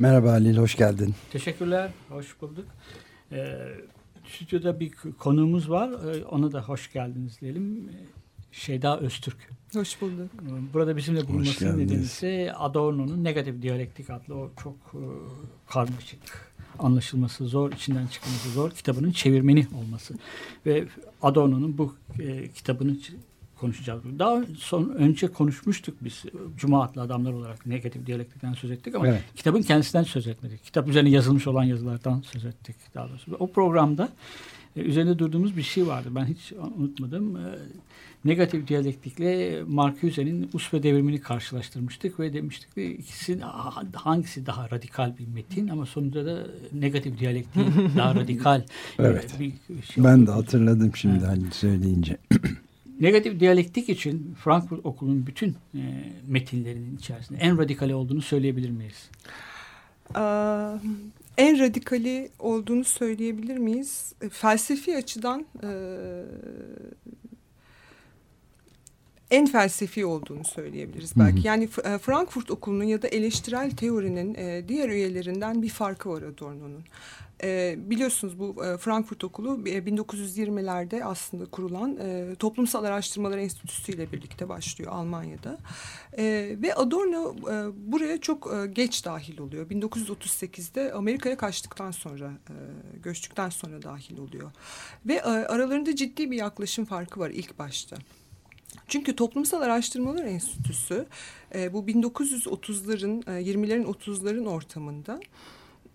Merhaba Halil, hoş geldin. Teşekkürler, hoş bulduk. Ee, stüdyoda bir konuğumuz var, ee, ona da hoş geldiniz diyelim. Şeyda Öztürk. Hoş bulduk. Ee, Burada bizimle bulunmasının nedeni ise Adorno'nun Negatif Diyalektik adlı o çok e, karmaşık, anlaşılması zor, içinden çıkması zor kitabının çevirmeni olması. Ve Adorno'nun bu e, kitabını konuşacağız. Daha son önce konuşmuştuk biz Cuma adlı adamlar olarak negatif diyalektikten söz ettik ama Evet. kitabın kendisinden söz etmedik. Kitap üzerine yazılmış olan yazılardan söz ettik daha doğrusu. O programda e, üzerinde durduğumuz bir şey vardı. Ben hiç unutmadım. E, negatif diyalektikle Marcuse'nin Uspe devrimini karşılaştırmıştık ve demiştik ki ikisi ha- hangisi daha radikal bir metin ama sonuçta da negatif diyalektik daha radikal Evet. e, bir şey Ben oldu. de hatırladım şimdi Halil söyleyince. Negatif diyalektik için Frankfurt Okulu'nun bütün e, metinlerinin içerisinde en radikali olduğunu söyleyebilir miyiz? Aa, en radikali olduğunu söyleyebilir miyiz? E, Felsefi açıdan e, en felsefi olduğunu söyleyebiliriz belki. Hı hı. Yani e, Frankfurt Okulu'nun ya da eleştirel teorinin e, diğer üyelerinden bir farkı var Adorno'nun. E, biliyorsunuz bu e, Frankfurt Okulu e, 1920'lerde aslında kurulan e, Toplumsal Araştırmalar Enstitüsü ile birlikte başlıyor Almanya'da. E, ve Adorno e, buraya çok e, geç dahil oluyor. 1938'de Amerika'ya kaçtıktan sonra, e, göçtükten sonra dahil oluyor. Ve e, aralarında ciddi bir yaklaşım farkı var ilk başta. Çünkü Toplumsal Araştırmalar Enstitüsü e, bu 1930'ların, e, 20'lerin 30'ların ortamında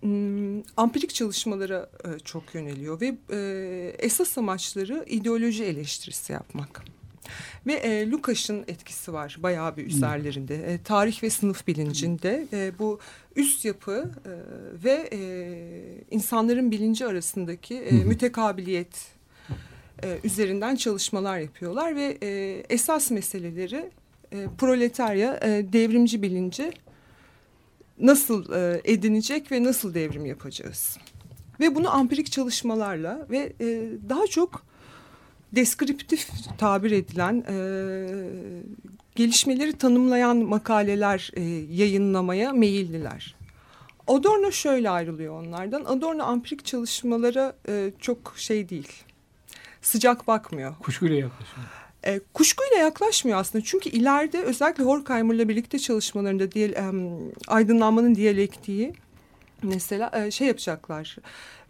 m, ampirik çalışmalara e, çok yöneliyor ve e, esas amaçları ideoloji eleştirisi yapmak. Ve e, Lukács'ın etkisi var bayağı bir üzerlerinde. E, tarih ve sınıf bilincinde e, bu üst yapı e, ve e, insanların bilinci arasındaki e, mütekabiliyet e, üzerinden çalışmalar yapıyorlar ve e, esas meseleleri e, proletarya e, devrimci bilinci nasıl e, edinecek ve nasıl devrim yapacağız. Ve bunu ampirik çalışmalarla ve e, daha çok deskriptif tabir edilen e, gelişmeleri tanımlayan makaleler e, yayınlamaya meyilliler. Adorno şöyle ayrılıyor onlardan. Adorno ampirik çalışmalara e, çok şey değil. Sıcak bakmıyor. Kuşkuyla yaklaşıyor. E, kuşkuyla yaklaşmıyor aslında. Çünkü ileride özellikle Horkheimer'la birlikte çalışmalarında diye, em, aydınlanmanın diyalektiği mesela e, şey yapacaklar.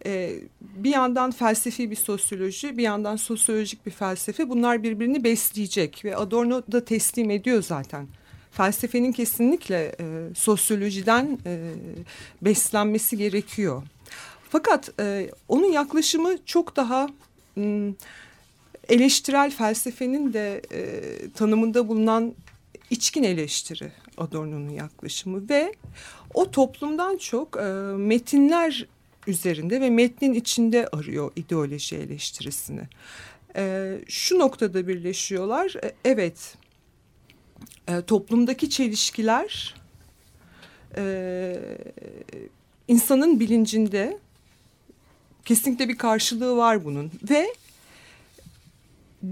E, bir yandan felsefi bir sosyoloji, bir yandan sosyolojik bir felsefe. Bunlar birbirini besleyecek ve Adorno da teslim ediyor zaten. Felsefenin kesinlikle e, sosyolojiden e, beslenmesi gerekiyor. Fakat e, onun yaklaşımı çok daha eleştirel felsefenin de e, tanımında bulunan içkin eleştiri Adorno'nun yaklaşımı ve o toplumdan çok e, metinler üzerinde ve metnin içinde arıyor ideoloji eleştirisini. E, şu noktada birleşiyorlar. E, evet, e, toplumdaki çelişkiler e, insanın bilincinde kesinlikle bir karşılığı var bunun ve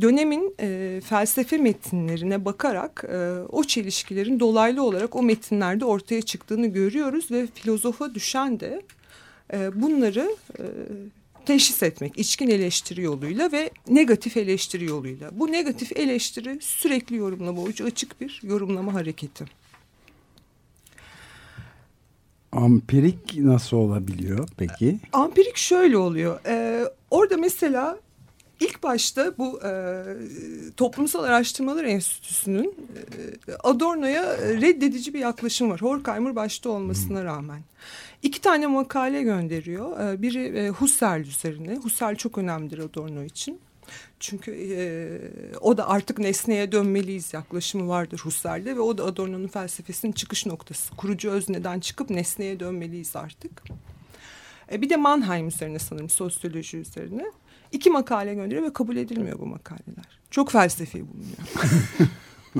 dönemin e, felsefe metinlerine bakarak e, o çelişkilerin dolaylı olarak o metinlerde ortaya çıktığını görüyoruz ve filozofa düşen de e, bunları e, teşhis etmek içkin eleştiri yoluyla ve negatif eleştiri yoluyla. Bu negatif eleştiri sürekli yorumlama ucu açık bir yorumlama hareketi. Ampirik nasıl olabiliyor peki? Ampirik şöyle oluyor. Ee, orada mesela ilk başta bu e, Toplumsal Araştırmalar Enstitüsü'nün e, Adorno'ya reddedici bir yaklaşım var. Horkheimer başta olmasına rağmen. İki tane makale gönderiyor. Ee, biri e, Husserl üzerine. Husserl çok önemlidir Adorno için. Çünkü e, o da artık nesneye dönmeliyiz yaklaşımı vardır Husserl'de ve o da Adorno'nun felsefesinin çıkış noktası. Kurucu özneden çıkıp nesneye dönmeliyiz artık. E, bir de Mannheim üzerine sanırım sosyoloji üzerine. iki makale gönderiyor ve kabul edilmiyor bu makaleler. Çok felsefi bulunuyor.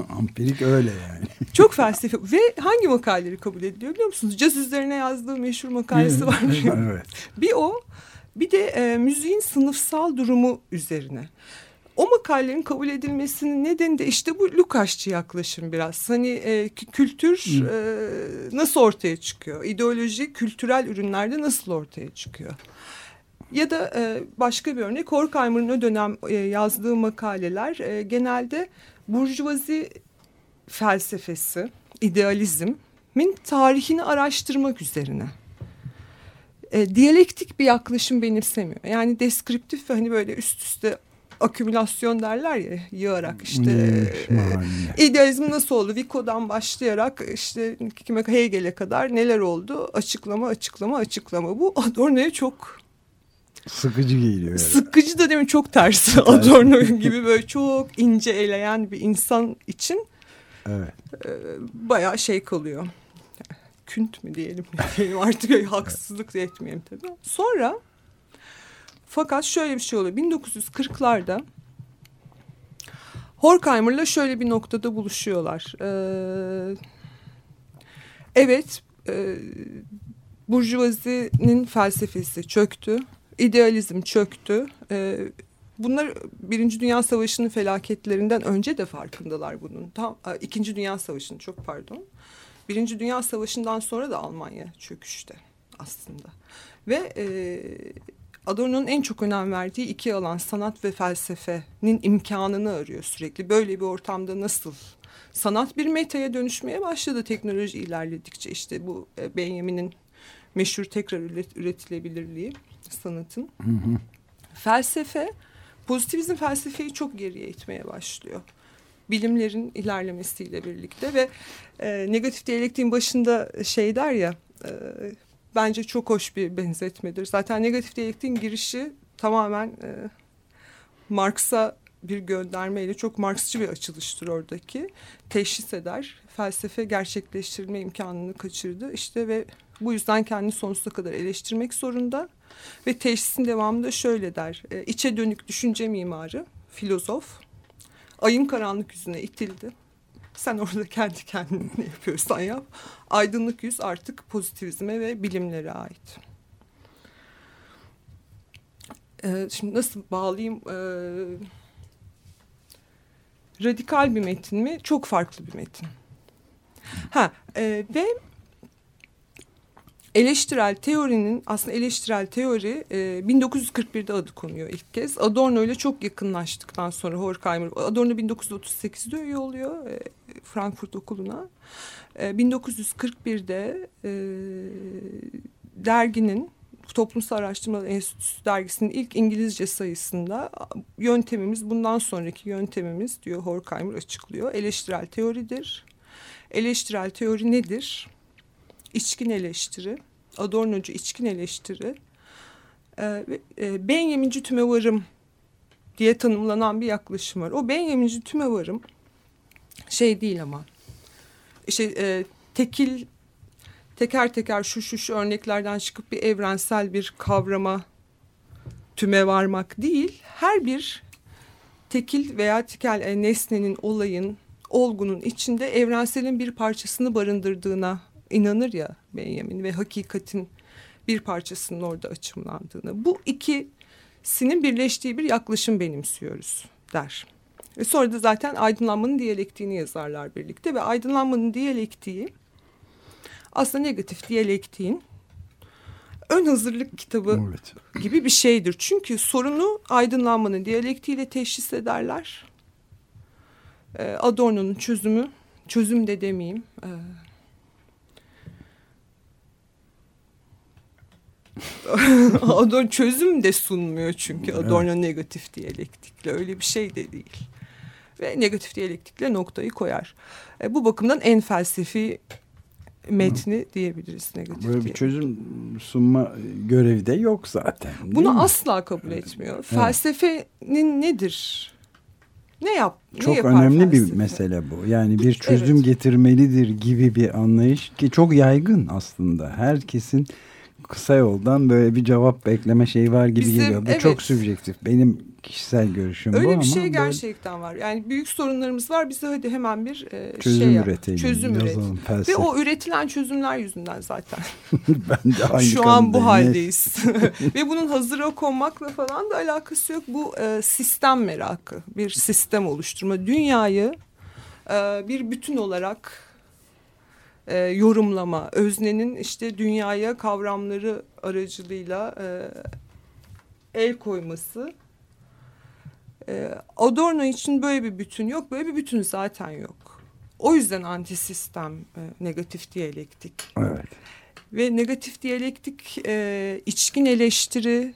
Ampirik öyle yani. Çok felsefi ve hangi makaleleri kabul ediliyor biliyor musunuz? Caz üzerine yazdığı meşhur makalesi var. evet. Bir o bir de e, müziğin sınıfsal durumu üzerine. O makalelerin kabul edilmesinin nedeni de işte bu Lukácsçı yaklaşım biraz. Hani e, kültür e, nasıl ortaya çıkıyor? İdeoloji kültürel ürünlerde nasıl ortaya çıkıyor? Ya da e, başka bir örnek Horkheimer'ın o dönem e, yazdığı makaleler e, genelde burjuvazi felsefesi, idealizmin tarihini araştırmak üzerine e, diyalektik bir yaklaşım benimsemiyor. Yani deskriptif ve hani böyle üst üste akümülasyon derler ya yığarak işte e, idealizm nasıl oldu Vico'dan başlayarak işte kime Hegel'e kadar neler oldu açıklama açıklama açıklama bu Adorno'ya çok sıkıcı geliyor. Yani. Sıkıcı da değil mi çok tersi Adorno gibi böyle çok ince eleyen bir insan için evet. e, bayağı şey kalıyor künt mü diyelim, diyelim artık haksızlık da etmeyelim tabii. Sonra fakat şöyle bir şey oluyor. 1940'larda Horkheimer'la şöyle bir noktada buluşuyorlar. Ee, evet, e, Burjuvazinin felsefesi çöktü, idealizm çöktü. E, bunlar Birinci Dünya Savaşı'nın felaketlerinden önce de farkındalar bunun. Tam İkinci Dünya Savaşı'nın çok pardon. Birinci Dünya Savaşı'ndan sonra da Almanya çöküşte aslında. Ve e, Adorno'nun en çok önem verdiği iki alan sanat ve felsefenin imkanını arıyor sürekli. Böyle bir ortamda nasıl sanat bir metaya dönüşmeye başladı teknoloji ilerledikçe işte bu e, Benjamin'in meşhur tekrar üret, üretilebilirliği sanatın. Hı hı. Felsefe pozitivizm felsefeyi çok geriye itmeye başlıyor bilimlerin ilerlemesiyle birlikte ve e, negatif diyalektiğin başında şey der ya e, bence çok hoş bir benzetmedir. Zaten negatif diyalektiğin girişi tamamen e, Marx'a bir göndermeyle çok Marksçı bir açılıştır oradaki. Teşhis eder. Felsefe gerçekleştirme imkanını kaçırdı. İşte ve bu yüzden kendini sonsuza kadar eleştirmek zorunda. Ve teşhisin devamında şöyle der. E, içe dönük düşünce mimarı, filozof ayın karanlık yüzüne itildi. Sen orada kendi kendine ne yapıyorsan yap. Aydınlık yüz artık pozitivizme ve bilimlere ait. Ee, şimdi nasıl bağlayayım? Ee, radikal bir metin mi? Çok farklı bir metin. Ha e, ve eleştirel teorinin aslında eleştirel teori e, 1941'de adı konuyor ilk kez. Adorno ile çok yakınlaştıktan sonra Horkheimer Adorno 1938'de üye oluyor e, Frankfurt Okulu'na. E, 1941'de e, derginin Toplumsal Araştırmalar Enstitüsü dergisinin ilk İngilizce sayısında yöntemimiz bundan sonraki yöntemimiz diyor Horkheimer açıklıyor. Eleştirel teoridir. Eleştirel teori nedir? İçkin eleştiri, Adornocu içkin eleştiri, e, e, Benjaminci tümevarım diye tanımlanan bir yaklaşım var. O Benjaminci tümevarım şey değil ama işte e, tekil teker teker şu şu şu örneklerden çıkıp bir evrensel bir kavrama tüme varmak değil. Her bir tekil veya tikel e, nesnenin, olayın, olgunun içinde evrenselin bir parçasını barındırdığına inanır ya Benjamin ve hakikatin bir parçasının orada açımlandığını. Bu ikisinin birleştiği bir yaklaşım benimsiyoruz der. Ve sonra da zaten aydınlanmanın diyalektiğini yazarlar birlikte ve aydınlanmanın diyalektiği aslında negatif diyalektiğin ön hazırlık kitabı evet. gibi bir şeydir. Çünkü sorunu aydınlanmanın diyalektiğiyle teşhis ederler. Adorno'nun çözümü, çözüm de demeyeyim, Adorno çözüm de sunmuyor çünkü Adorno evet. negatif diyalektikle öyle bir şey de değil. Ve negatif diyalektikle noktayı koyar. E, bu bakımdan en felsefi metni diyebiliriz negatif Böyle bir diye. çözüm sunma görevi de yok zaten. Bunu mi? asla kabul etmiyor. Felsefenin nedir? Ne yap? ne Çok yapar önemli bir felsefe? mesele bu. Yani bir çözüm Evet. getirmelidir gibi bir anlayış ki çok yaygın aslında. Herkesin kısa yoldan böyle bir cevap bekleme şeyi var gibi Bizim- geliyor. Bu evet. çok subjektif. Benim kişisel görüşüm bu Öyle ama bir şey böyle gerçekten var. Yani büyük sorunlarımız var. Bize hadi hemen bir e, çözüm şey yap. üretelim. Çözüm üret. yazalım, Ve o üretilen çözümler yüzünden zaten ben de aynı şu an bu haldeyiz. Ve bunun hazıra konmakla falan da alakası yok. Bu e, sistem merakı. Bir sistem oluşturma. Dünyayı e, bir bütün olarak e, yorumlama. Öznenin işte dünyaya kavramları aracılığıyla e, el koyması. E, Adorno için böyle bir bütün yok. Böyle bir bütün zaten yok. O yüzden anti sistem e, negatif diyalektik. Evet. Ve negatif diyalektik e, içkin eleştiri,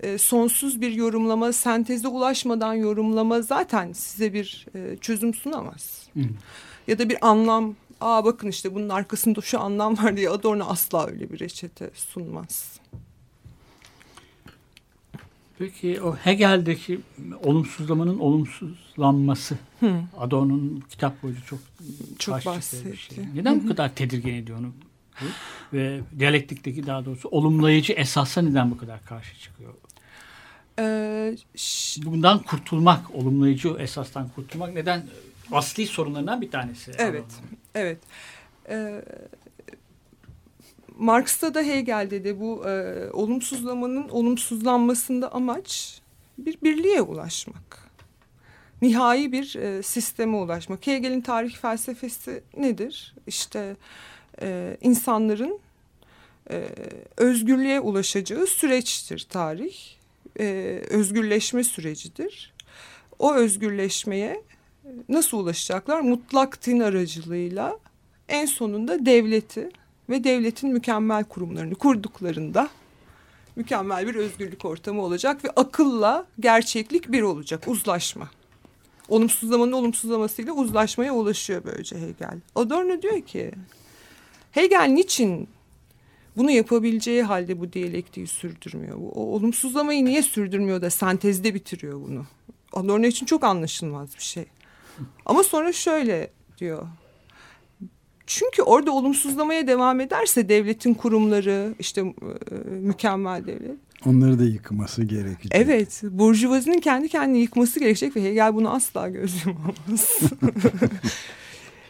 e, sonsuz bir yorumlama, senteze ulaşmadan yorumlama zaten size bir e, çözüm sunamaz. Hı. Ya da bir anlam, aa bakın işte bunun arkasında şu anlam var diye Adorno asla öyle bir reçete sunmaz. Peki o Hegel'deki olumsuzlamanın olumsuzlanması Hı. Adorno'nun kitap boyunca çok, Çok bahsetti. Şey. Neden bu kadar tedirgin ediyor onu? Ve diyalektikteki daha doğrusu olumlayıcı esasa neden bu kadar karşı çıkıyor? Ee, Bundan kurtulmak, olumlayıcı esastan kurtulmak neden asli sorunlarından bir tanesi. Evet. Adorno'nun. Evet. Ee, Marx'ta da Hegel'de de bu e, olumsuzlamanın olumsuzlanmasında amaç bir birliğe ulaşmak. Nihai bir e, sisteme ulaşmak. Hegel'in tarih felsefesi nedir? İşte e, insanların e, özgürlüğe ulaşacağı süreçtir tarih. E, özgürleşme sürecidir. O özgürleşmeye nasıl ulaşacaklar? Mutlak din aracılığıyla en sonunda devleti ve devletin mükemmel kurumlarını kurduklarında mükemmel bir özgürlük ortamı olacak ve akılla gerçeklik bir olacak. Uzlaşma. Olumsuzlamanın olumsuzlamasıyla uzlaşmaya ulaşıyor böylece Hegel. Adorno diyor ki Hegel niçin bunu yapabileceği halde bu diyalektiği sürdürmüyor? O olumsuzlamayı niye sürdürmüyor da sentezde bitiriyor bunu? Adorno için çok anlaşılmaz bir şey. Ama sonra şöyle diyor. Çünkü orada olumsuzlamaya devam ederse devletin kurumları işte e, mükemmel devlet. Onları da yıkması gerekecek. Evet, burjuvazinin kendi kendini yıkması gerekecek ve Hegel bunu asla göz yumamaz.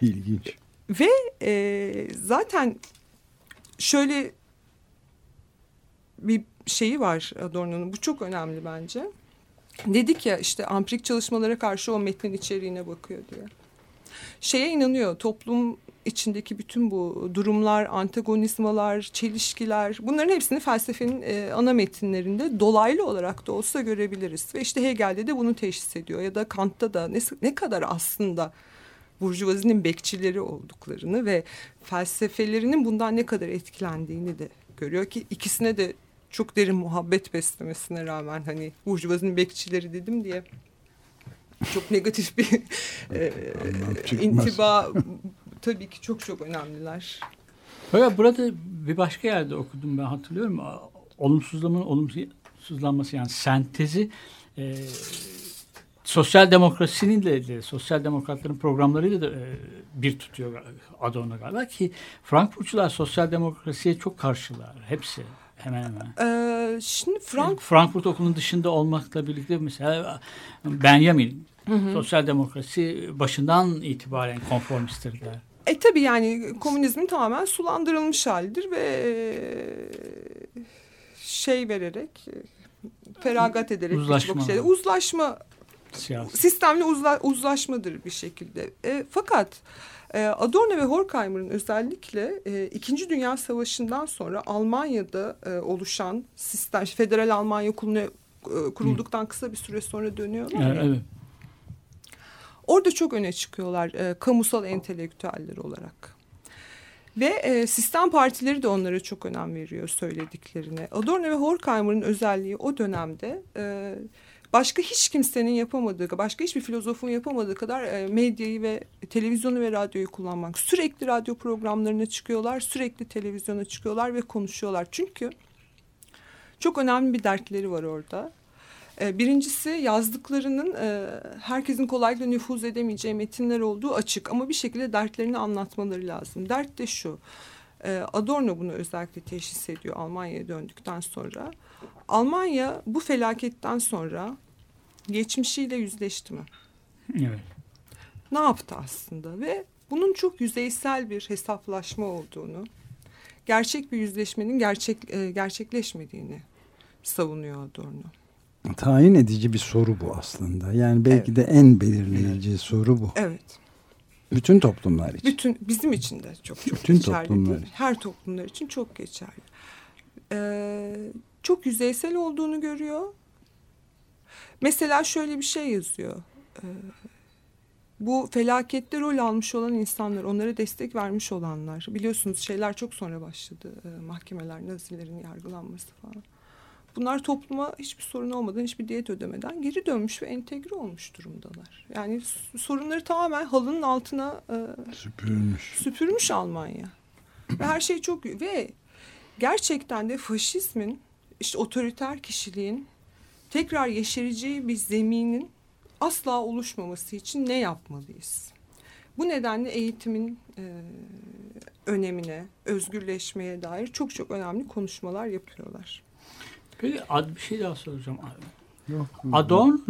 İlginç. Ve e, zaten şöyle bir şeyi var Adorno'nun. Bu çok önemli bence. Dedik ya işte ampirik çalışmalara karşı o metnin içeriğine bakıyor diye. Şeye inanıyor toplum içindeki bütün bu durumlar, antagonizmalar, çelişkiler bunların hepsini felsefenin e, ana metinlerinde dolaylı olarak da olsa görebiliriz. Ve işte Hegel'de de bunu teşhis ediyor ya da Kant'ta da ne, ne kadar aslında burjuvazinin bekçileri olduklarını ve felsefelerinin bundan ne kadar etkilendiğini de görüyor ki ikisine de çok derin muhabbet beslemesine rağmen hani burjuvazinin bekçileri dedim diye çok negatif bir e, intiba tabii ki çok çok önemliler. Fakat burada bir başka yerde okudum ben hatırlıyorum. Olumsuzlamanın olumsuzlanması yani sentezi e, sosyal demokrasinin de, de sosyal demokratların programlarıyla da e, bir tutuyor Adorno galiba ki Frankfurtçular sosyal demokrasiye çok karşılar. Hepsi hemen hemen. Ee, şimdi Frank Frankfurt okulunun dışında olmakla birlikte mesela Benjamin sosyal demokrasi başından itibaren konformisttir der. E tabii yani komünizmin tamamen sulandırılmış halidir ve e, şey vererek e, feragat ederek Uzlaşma. şeyde- uzlaşma Siyasi. sistemli uzla, uzlaşmadır bir şekilde. E, fakat e, Adorno ve Horkheimer'ın özellikle e, İkinci Dünya Savaşı'ndan sonra Almanya'da e, oluşan sistem, Federal Almanya Kulüne e, kurulduktan kısa bir süre sonra dönüyorlar. Evet, ya. evet. Orada çok öne çıkıyorlar e, kamusal entelektüeller olarak. Ve e, sistem partileri de onlara çok önem veriyor söylediklerine. Adorno ve Horkheimer'ın özelliği o dönemde e, başka hiç kimsenin yapamadığı, başka hiçbir filozofun yapamadığı kadar e, medyayı ve televizyonu ve radyoyu kullanmak. Sürekli radyo programlarına çıkıyorlar, sürekli televizyona çıkıyorlar ve konuşuyorlar. Çünkü çok önemli bir dertleri var orada. E, Birincisi yazdıklarının e, herkesin kolaylıkla nüfuz edemeyeceği metinler olduğu açık ama bir şekilde dertlerini anlatmaları lazım. Dert de şu. e, Adorno bunu özellikle teşhis ediyor Almanya'ya döndükten sonra. Almanya bu felaketten sonra geçmişiyle yüzleşti mi? Evet. Ne yaptı aslında ve bunun çok yüzeysel bir hesaplaşma olduğunu, gerçek bir yüzleşmenin gerçek e, gerçekleşmediğini savunuyor Adorno. Tayin edici bir soru bu aslında. Yani belki de en belirleyici soru bu. Evet. Bütün toplumlar için. Bütün bizim için de çok çok Bütün geçerli toplumlar değil. Her toplumlar için çok geçerli. Ee, çok yüzeysel olduğunu görüyor. Mesela şöyle bir şey yazıyor. Ee, bu felakette rol almış olan insanlar, onlara destek vermiş olanlar. Biliyorsunuz şeyler çok sonra başladı. Ee, mahkemeler, nazilerin yargılanması falan. Bunlar topluma hiçbir sorun olmadan, hiçbir diyet ödemeden geri dönmüş ve entegre olmuş durumdalar. Yani sorunları tamamen halının altına e, Süpürülmüş. süpürmüş Almanya. ve her şey çok ve gerçekten de faşizmin işte otoriter kişiliğin tekrar yeşereceği bir zeminin asla oluşmaması için ne yapmalıyız? Bu nedenle eğitimin e, önemine, özgürleşmeye dair çok çok önemli konuşmalar yapıyorlar. Peki ad, bir şey daha soracağım. Yok. Adon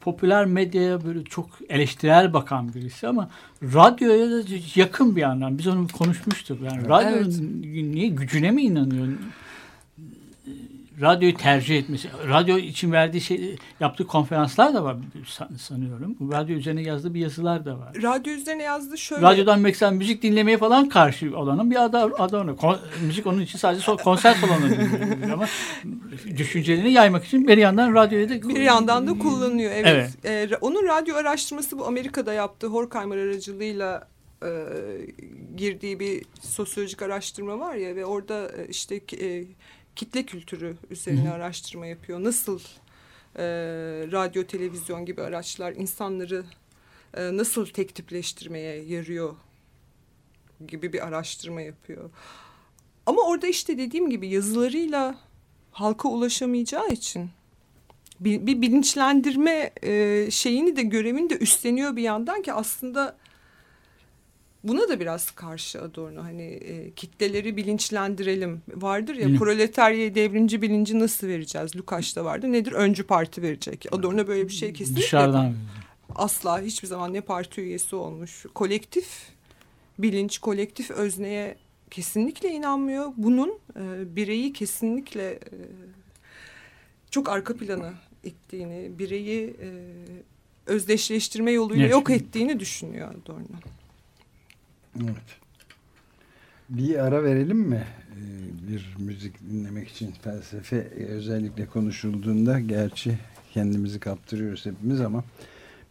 popüler medyaya böyle çok eleştirel bakan birisi ama radyoya da yakın bir yandan. Biz onu konuşmuştuk. Yani radyonun niye gücüne mi inanıyor? Radyoyu tercih etmesi, radyo için verdiği şey, yaptığı konferanslar da var san- sanıyorum. Radyo üzerine yazdığı bir yazılar da var. Radyo üzerine yazdı şöyle. Radyodan mesela müzik dinlemeye falan karşı olanın bir adı Adorno. Kon- müzik onun için sadece so- konser salonu ama düşüncelerini yaymak için bir yandan radyoyu da Bir yandan da kullanıyor. Evet. Evet. Ee, onun radyo araştırması bu Amerika'da yaptığı Horkheimer aracılığıyla e, girdiği bir sosyolojik araştırma var ya ve orada e, işte e, kitle kültürü üzerine araştırma yapıyor. Nasıl e, radyo, televizyon gibi araçlar insanları e, nasıl tek tipleştirmeye yarıyor gibi bir araştırma yapıyor. Ama orada işte dediğim gibi yazılarıyla halka ulaşamayacağı için bir, bir bilinçlendirme e, şeyini de görevini de üstleniyor bir yandan ki aslında buna da biraz karşı Adorno hani e, kitleleri bilinçlendirelim. Vardır ya Hı. proletaryaya devrimci bilinci nasıl vereceğiz? Lukács'ta vardı nedir? Öncü parti verecek. Adorno böyle bir şey kesinlikle dışarıdan asla hiçbir zaman ne parti üyesi olmuş. Kolektif bilinç kolektif özneye kesinlikle inanmıyor. Bunun e, bireyi kesinlikle e, çok arka plana ittiğini bireyi e, özdeşleştirme yoluyla Evet. yok ettiğini düşünüyor Adorno. Evet. Bir ara verelim mi? Ee, Bir müzik dinlemek için felsefe e, özellikle konuşulduğunda gerçi kendimizi kaptırıyoruz hepimiz ama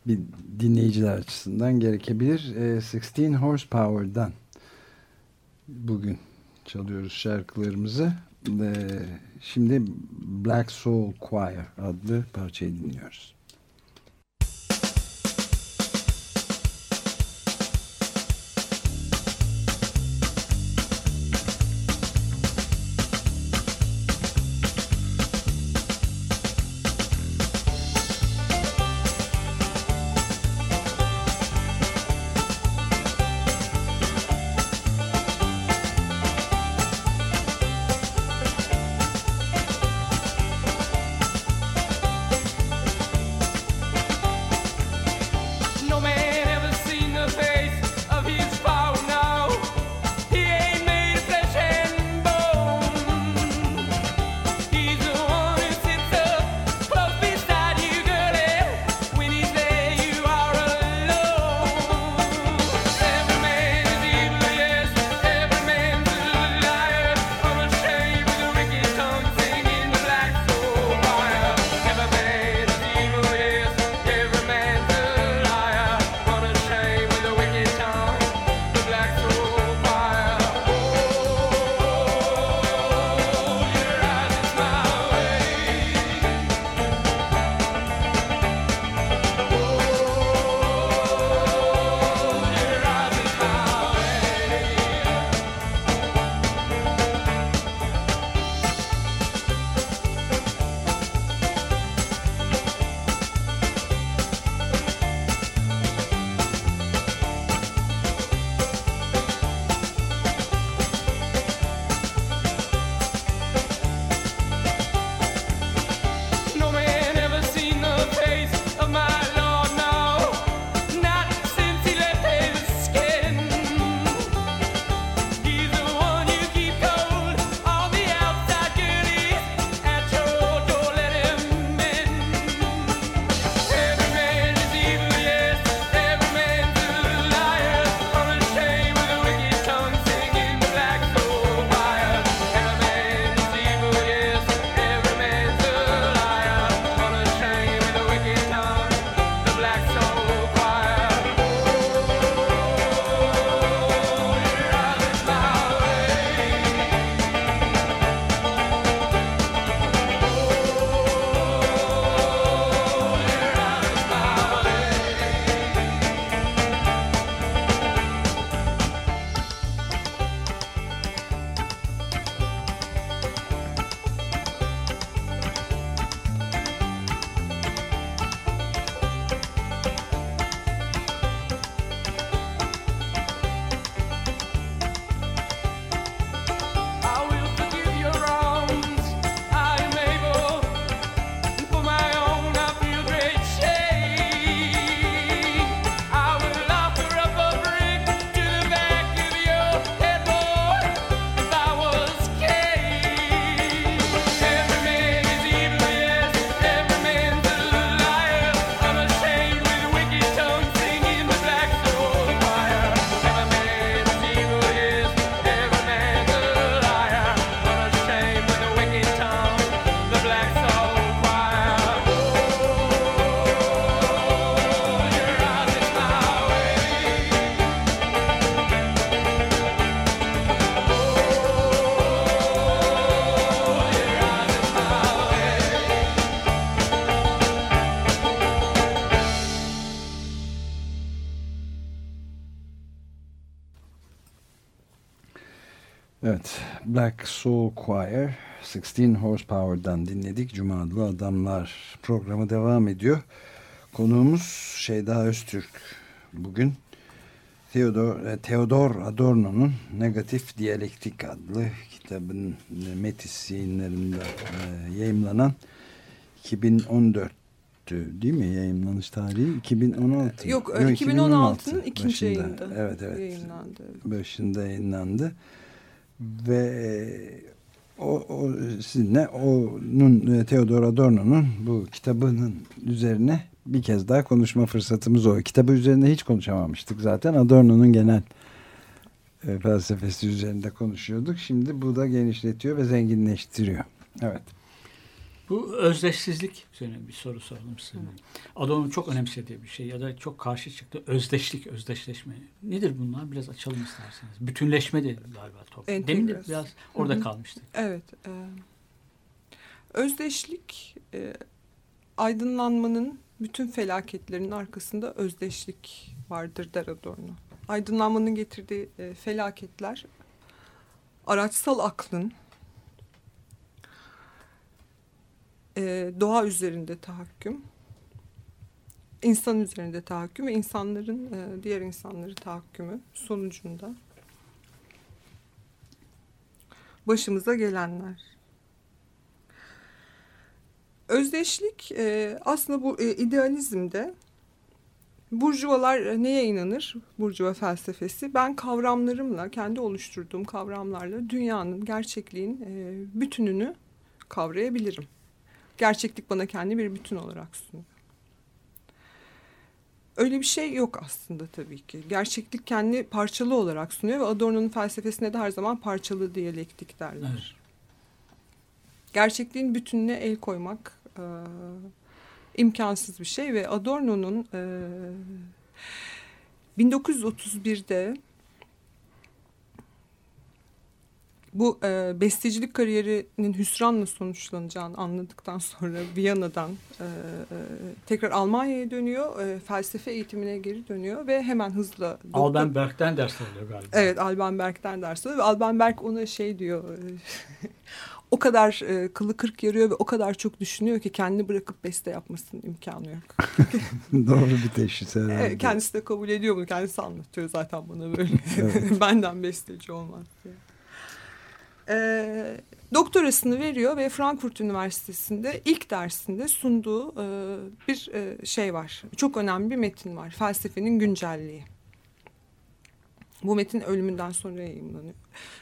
bir dinleyiciler açısından gerekebilir. Ee, 16 Horsepower'dan bugün çalıyoruz şarkılarımızı. Ee, Şimdi Black Soul Choir adlı parçayı dinliyoruz. Black Soul Choir 16 Horsepower'dan dinledik. Cuma adlı Adamlar programı devam ediyor. Konuğumuz Şeyda Öztürk. Bugün Theodor, e, Theodor Adorno'nun Negatif Diyalektik adlı kitabın e, Metis yayınlarında e, yayımlanan 2014 değil mi yayınlanış tarihi 2016 Yok, Yok, 2016'nın ikinci başında. yayında evet evet yayınlandı. başında yayınlandı ve e, o, o sizinle onun e, Theodor Adorno'nun bu kitabının üzerine bir kez daha konuşma fırsatımız o. Kitabı üzerinde hiç konuşamamıştık zaten. Adorno'nun genel e, felsefesi üzerinde konuşuyorduk. Şimdi bu da genişletiyor ve zenginleştiriyor. Evet. Bu özdeşsizlik üzerine bir soru soralım size. Adorno'nun çok önemsediği bir şey ya da çok karşı çıktı. Özdeşlik, özdeşleşme. Nedir bunlar? Biraz açalım isterseniz. Bütünleşme de galiba top. Demin de biraz orada Hı hı. kalmıştık. Evet. e, özdeşlik e, aydınlanmanın bütün felaketlerin arkasında özdeşlik vardır der Adorno. Aydınlanmanın getirdiği e, felaketler araçsal aklın e, doğa üzerinde tahakküm, insan üzerinde tahakküm ve insanların e, diğer insanları tahakkümü sonucunda başımıza gelenler. Özdeşlik e, aslında bu e, idealizmde burjuvalar e, neye inanır? Burjuva felsefesi. Ben kavramlarımla, kendi oluşturduğum kavramlarla dünyanın, gerçekliğin e, bütününü kavrayabilirim. Gerçeklik bana kendi bir bütün olarak sunuyor. Öyle bir şey yok aslında tabii ki. Gerçeklik kendi parçalı olarak sunuyor ve Adorno'nun felsefesine de her zaman parçalı diyalektik derler. Evet. Gerçekliğin bütününe el koymak e, imkansız bir şey ve Adorno'nun e, 1931'de bu e, bestecilik kariyerinin hüsranla sonuçlanacağını anladıktan sonra Viyana'dan e, e, tekrar Almanya'ya dönüyor, e, felsefe eğitimine geri dönüyor ve hemen hızla Alben Berg'den ders alıyor galiba. Evet Alban Berg'den ders alıyor ve Alban Berg ona şey diyor e, o kadar e, kılı kırk yarıyor ve o kadar çok düşünüyor ki kendini bırakıp beste yapmasının imkanı yok. Doğru bir teşhis herhalde. Evet, kendisi de kabul ediyor bunu. Kendisi anlatıyor zaten bana böyle. Evet. Benden besteci olmaz diye. E, doktorasını veriyor ve Frankfurt Üniversitesi'nde ilk dersinde sunduğu e, bir e, şey var. Çok önemli bir metin var. Felsefenin güncelliği. Bu metin ölümünden sonra yayımlanıyor.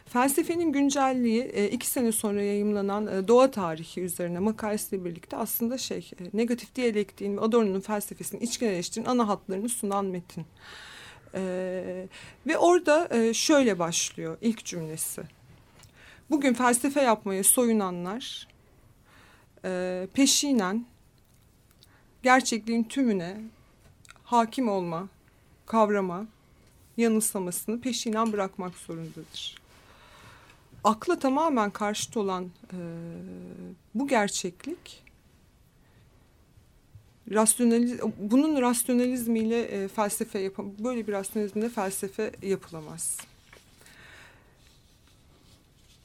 Felsefenin güncelliği e, iki sene sonra yayımlanan e, doğa tarihi üzerine makalesiyle birlikte aslında şey e, negatif diyalektiğin ve Adorno'nun felsefesinin içkinleştiğinin ana hatlarını sunan metin. E, ve orada şöyle başlıyor ilk cümlesi. Bugün felsefe yapmaya soyunanlar e, peşinen gerçekliğin tümüne hakim olma, kavrama, yanılsamasını peşinen bırakmak zorundadır. Akla tamamen karşıt olan e, bu gerçeklik rasyonaliz bunun rasyonalizmiyle e, felsefe yapam böyle bir rasyonalizmle felsefe yapılamaz.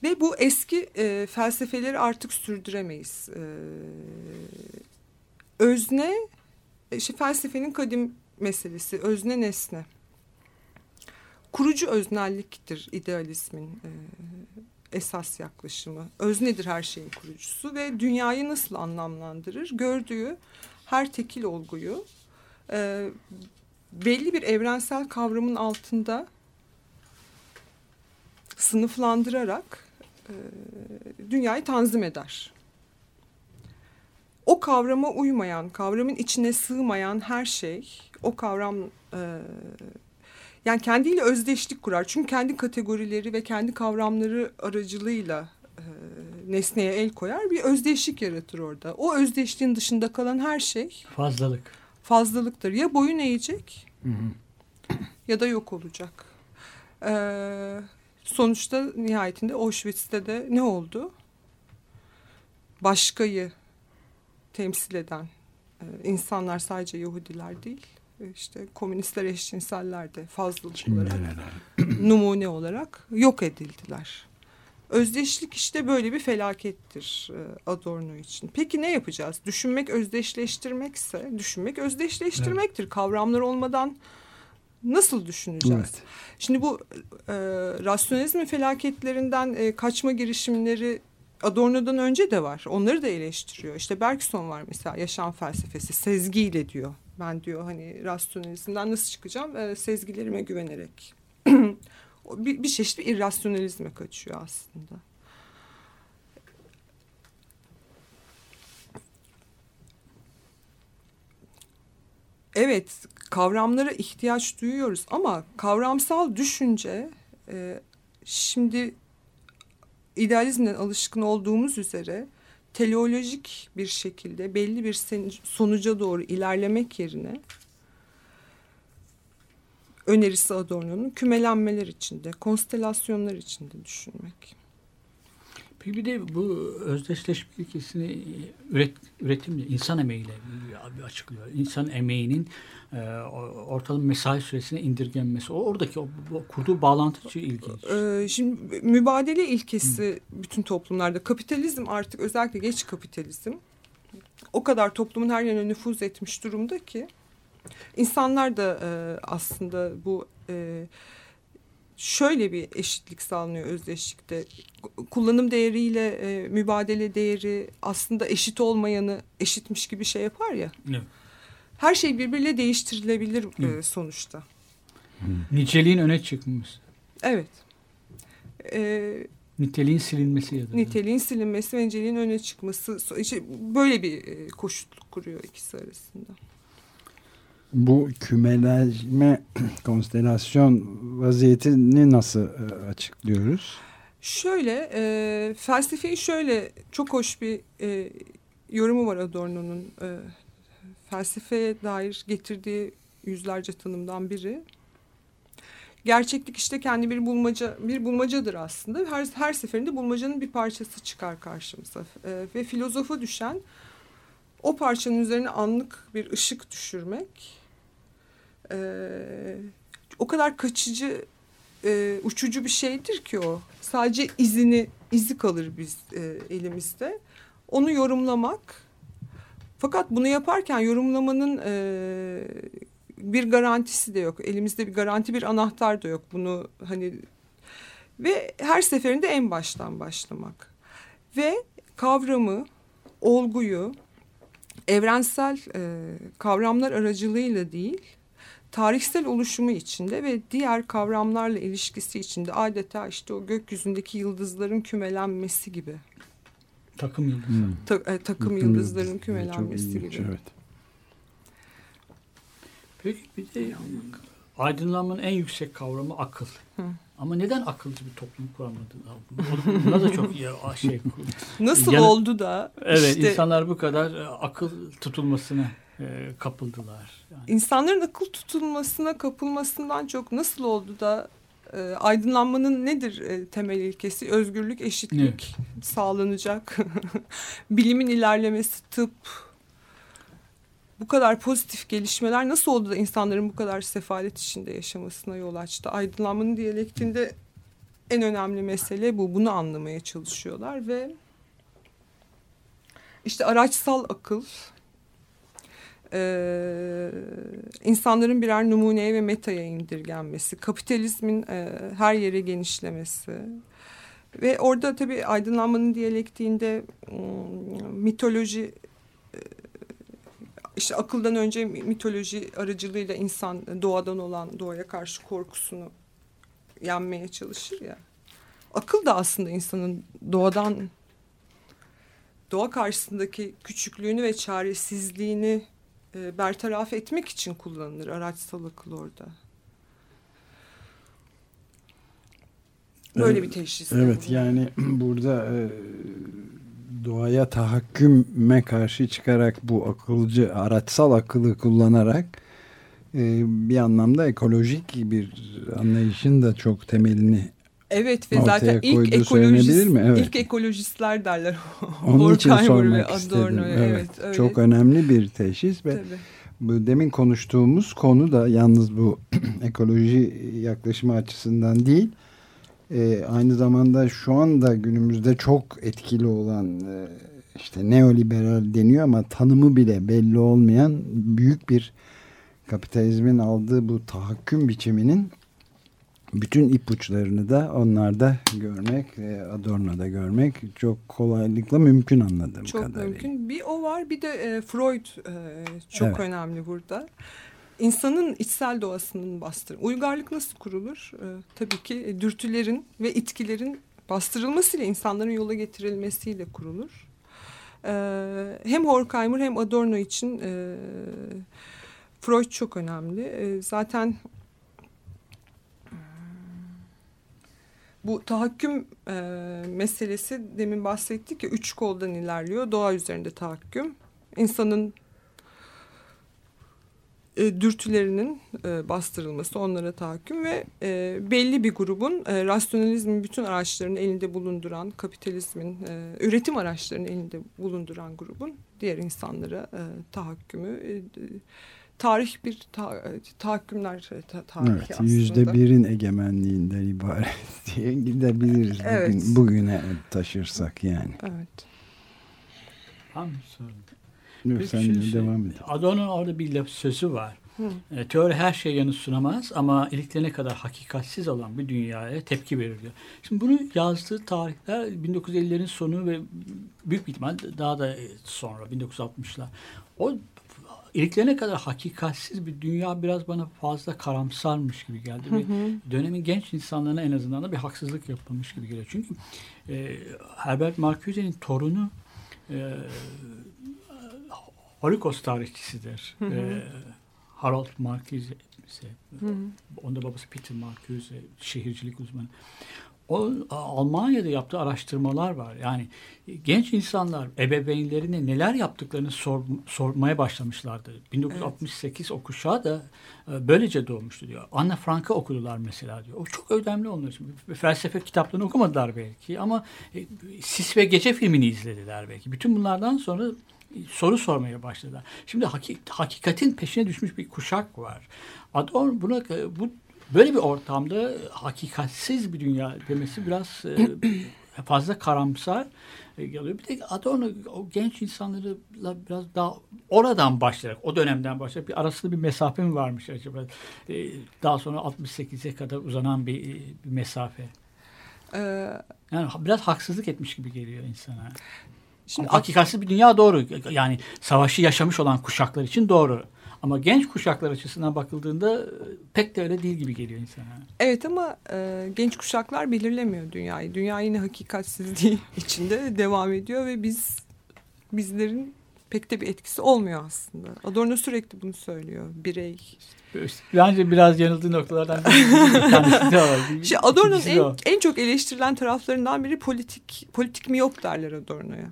Ve bu eski e, felsefeleri artık sürdüremeyiz. E, özne, işte felsefenin kadim meselesi, özne nesne kurucu öznelliktir idealizmin e, esas yaklaşımı. Öznedir her şeyin kurucusu ve dünyayı nasıl anlamlandırır? Gördüğü her tekil olguyu e, belli bir evrensel kavramın altında sınıflandırarak dünyayı tanzim eder. O kavrama uymayan, kavramın içine sığmayan her şey, o kavram e, yani kendiyle özdeşlik kurar. Çünkü kendi kategorileri ve kendi kavramları aracılığıyla e, nesneye el koyar. Bir özdeşlik yaratır orada. O özdeşliğin dışında kalan her şey Fazlalık. fazlalıktır. Ya boyun eğecek ya da yok olacak. Ee, sonuçta nihayetinde Auschwitz'te de ne oldu? Başkayı temsil eden e, insanlar sadece Yahudiler değil. e, işte komünistler eşcinseller de fazlalık olarak numune olarak yok edildiler. Özdeşlik işte böyle bir felakettir e, Adorno için. Peki ne yapacağız? Düşünmek özdeşleştirmekse, düşünmek özdeşleştirmektir. Kavramlar olmadan nasıl düşüneceğiz? Evet. Şimdi bu e, rasyonalizmin felaketlerinden e, kaçma girişimleri Adorno'dan önce de var. Onları da eleştiriyor. İşte Bergson var mesela yaşam felsefesi sezgiyle diyor. Ben diyor hani rasyonalizmden nasıl çıkacağım? E, sezgilerime güvenerek. Bir, bir çeşit bir irrasyonalizme kaçıyor aslında. Evet, kavramlara ihtiyaç duyuyoruz ama kavramsal düşünce e, şimdi idealizmden alışkın olduğumuz üzere teleolojik bir şekilde belli bir sonuca doğru ilerlemek yerine önerisi Adorno'nun kümelenmeler içinde, konstelasyonlar içinde düşünmek. Bir de bu özdeşleşme ilkesini e, üret, üretimle, insan emeğiyle açıklıyor. İnsan emeğinin e, o- ortalama mesai süresine indirgenmesi. O oradaki o, bu- kurduğu bağlantı çok ilginç. Ee, şimdi mübadele ilkesi bütün toplumlarda kapitalizm artık özellikle geç kapitalizm o kadar toplumun her yerine nüfuz etmiş durumda ki insanlar da e, aslında bu e, şöyle bir eşitlik sağlanıyor özdeşlikte kullanım değeriyle e, mübadele değeri aslında eşit olmayanı eşitmiş gibi şey yapar ya Evet. her şey birbiriyle değiştirilebilir e, sonuçta. Niceliğin öne çıkması, Evet. Ee, niteliğin silinmesi ya da. niteliğin silinmesi ve niceliğin öne çıkması işte böyle bir e, koşutluk kuruyor ikisi arasında. Bu kümelenme konstelasyon vaziyetini nasıl e, açıklıyoruz? Şöyle e, felsefeyi şöyle çok hoş bir e, yorumu var Adorno'nun e, felsefeye dair getirdiği yüzlerce tanımdan biri. Gerçeklik işte kendi bir bulmaca bir bulmacadır aslında. Her her seferinde bulmacanın bir parçası çıkar karşımıza E, ve filozofa düşen o parçanın üzerine anlık bir ışık düşürmek. E, o kadar kaçıcı e, uçucu bir şeydir ki o. Sadece izini izi kalır biz e, elimizde. Onu yorumlamak. Fakat bunu yaparken yorumlamanın e, bir garantisi de yok. Elimizde bir garanti bir anahtar da yok. Bunu hani ve her seferinde en baştan başlamak. Ve kavramı, olguyu evrensel e, kavramlar aracılığıyla değil, tarihsel oluşumu içinde ve diğer kavramlarla ilişkisi içinde adeta işte o gökyüzündeki yıldızların kümelenmesi gibi. Takım yıldızı. Hmm. Ta- e, takım Bakın yıldızların çok kümelenmesi gibi. Evet. Peki bir de aydınlanmanın en yüksek kavramı akıl. Ama neden akılcı bir toplum kuramadı? Buna da çok şey. Nasıl Yani- oldu da Evet, işte insanlar bu kadar e, akıl tutulmasına e, kapıldılar. Yani. insanların akıl tutulmasına kapılmasından çok nasıl oldu da e, aydınlanmanın nedir e, temel ilkesi? Özgürlük, eşitlik sağlanacak. Bilimin ilerlemesi, tıp. Bu kadar pozitif gelişmeler nasıl oldu da insanların bu kadar sefalet içinde yaşamasına yol açtı? Aydınlanmanın diyalektinde en önemli mesele bu. Bunu anlamaya çalışıyorlar ve işte araçsal akıl, e, insanların birer numuneye ve metaya indirgenmesi, kapitalizmin e, her yere genişlemesi ve orada tabii aydınlanmanın diyalektiğinde mitoloji e, işte akıldan önce mitoloji aracılığıyla insan doğadan olan doğaya karşı korkusunu yenmeye çalışır ya. Akıl da aslında insanın doğadan doğa karşısındaki küçüklüğünü ve çaresizliğini e, bertaraf etmek için kullanılır araçsal akıl orada. Böyle bir teşhis. Evet yani burada e, doğaya tahakküme karşı çıkarak bu akılcı araçsal akıllı kullanarak e, bir anlamda ekolojik bir anlayışın da çok temelini Evet ve zaten ilk koyduğu ekolojist, mi? Evet. ilk ekolojistler derler. onun için Horkheimer ve sormak istedim. Adorno'ya, Evet, evet, öyle. çok önemli bir teşhis ve Tabii. bu demin konuştuğumuz konu da yalnız bu ekoloji yaklaşımı açısından değil e, aynı zamanda şu anda günümüzde çok etkili olan e, işte neoliberal deniyor ama tanımı bile belli olmayan büyük bir kapitalizmin aldığı bu tahakküm biçiminin bütün ipuçlarını da onlarda görmek, e, Adorno'da görmek çok kolaylıkla mümkün anladığım Çok kadarıyla. mümkün. Bir o var bir de e, Freud e, çok Evet. önemli burada. İnsanın içsel doğasının bastırı. Uygarlık nasıl kurulur? Tabii ki dürtülerin ve itkilerin bastırılmasıyla insanların yola getirilmesiyle kurulur. Hem Horkheimer hem Adorno için Freud çok önemli. Zaten Bu tahakküm e, meselesi demin bahsettik ya üç koldan ilerliyor. Doğa üzerinde tahakküm. İnsanın e, dürtülerinin e, bastırılması, onlara tahakküm ve e, belli bir grubun e, rasyonalizmin bütün araçlarını elinde bulunduran, kapitalizmin e, üretim araçlarını elinde bulunduran grubun diğer insanlara e, tahakkümü. E, tarih bir ta, tahakkümler e, ta, tarihi Evet, aslında. yüzde birin egemenliğinden ibaret diye gidebiliriz Evet. bugün, bugüne taşırsak yani. Evet. Tam sorun. Yok, Bir sen şey- de şey- devam et. Adorno'nun orada bir laf sözü var. Hı. E, teori her şeye yanıt sunamaz ama iliklerine kadar hakikatsiz olan bir dünyaya tepki verir diyor. Şimdi bunu yazdığı tarihler 1950'lerin sonu ve büyük bir ihtimal daha da sonra 1960'lar. O iliklerine kadar hakikatsiz bir dünya biraz bana fazla karamsarmış gibi geldi. Ve dönemin genç insanlarına en azından da bir haksızlık yapılmış gibi geliyor. Çünkü e, Herbert Marcuse'nin torunu e, Holocaust tarihçisidir. E, Harold Marcuse. Onda babası Peter Marcuse, şehircilik uzmanı. O Almanya'da yaptığı araştırmalar var. Yani genç insanlar ebeveynlerine neler yaptıklarını sor- sormaya başlamışlardı. 1968 o kuşağı da e, böylece doğmuştu diyor. Anna Frank'ı okudular mesela diyor. O çok önemli onlar için. Felsefe kitaplarını okumadılar belki ama e, Sis ve Gece filmini izlediler belki. Bütün bunlardan sonra e, soru sormaya başladılar. Şimdi haki- hakikatin peşine düşmüş bir kuşak var. Adorno buna e, bu böyle bir ortamda hakikatsiz bir dünya demesi biraz e, fazla karamsar e, geliyor. Bir de Adorno o genç insanlarla biraz daha oradan başlayarak, o dönemden başlayarak bir arasında bir mesafe mi varmış acaba? E, daha sonra 68'e kadar uzanan bir, bir mesafe. Ee, Yani biraz haksızlık etmiş gibi geliyor insana. şimdi Hakikatsiz bir dünya doğru. Yani savaşı yaşamış olan kuşaklar için doğru. Ama genç kuşaklar açısından bakıldığında e, pek de öyle değil gibi geliyor insana. Evet ama e, genç kuşaklar belirlemiyor dünyayı. Dünya yine hakikatsizliği içinde devam ediyor ve biz bizlerin pek de bir etkisi olmuyor aslında. Adorno sürekli bunu söylüyor. Birey. Bence biraz yanıldığı noktalardan bir de var. Şey, Adorno'nun en, en çok eleştirilen taraflarından biri politik politik mi yok derler Adorno'ya.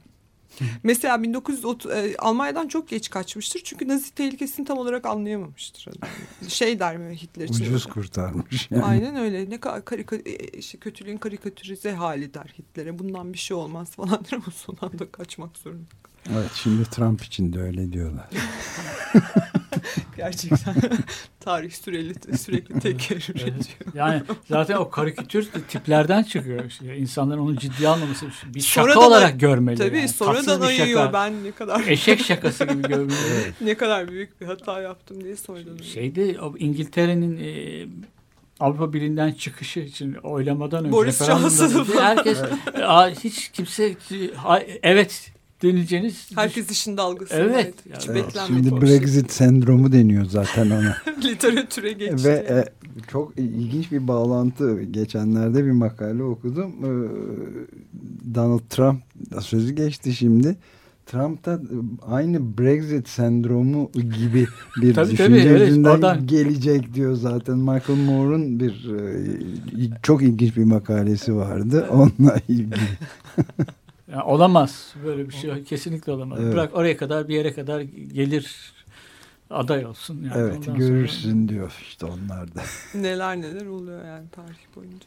Mesela 1930 e, Almanya'dan çok geç kaçmıştır. Çünkü Nazi tehlikesini tam olarak anlayamamıştır. Şey der mi Hitler için. Ucuz kurtarmış. Yani. Aynen öyle. Ne kadar karika, e, işte kötülüğün karikatürize hali der Hitler'e. Bundan bir şey olmaz falan der ama son anda kaçmak zorunda. Evet şimdi Trump için de öyle diyorlar. Gerçekten tarih süreli, sürekli tekrar üretiyor. Yani zaten o karikatür tiplerden çıkıyor. İşte insanların onu ciddiye almaması bir şaka Sonradan- olarak görmeli. Tabii yani. sonradan ayıyor ben ne kadar Eşek şakası gibi görmeli. ne kadar büyük bir hata yaptım diye sonradan ayıyor. Şeyde İngiltere'nin e, Avrupa Birliği'nden çıkışı için oylamadan önce Boris Johnson'ı herkes Aa, hiç kimse ha- evet denileceğiniz Herkes işin dalgası. Evet. Hiç Yani- Evet, beklenmedik. şimdi Brexit sendromu deniyor zaten ona. Literatüre geçti. Ve e, çok ilginç bir bağlantı. Geçenlerde bir makale okudum. Ee, Donald Trump sözü geçti şimdi. Trump da aynı Brexit sendromu gibi bir Tabii, düşünce tabii, evet, yüzünden oradan. gelecek diyor zaten. Michael Moore'un bir e, çok ilginç bir makalesi vardı. Onunla ilgili. Yani olamaz. Böyle bir şey kesinlikle olamaz. Evet. Bırak oraya kadar bir yere kadar gelir aday olsun. Yani Evet ondan görürsün sonra- diyor işte onlar da. Neler neler oluyor yani tarih boyunca.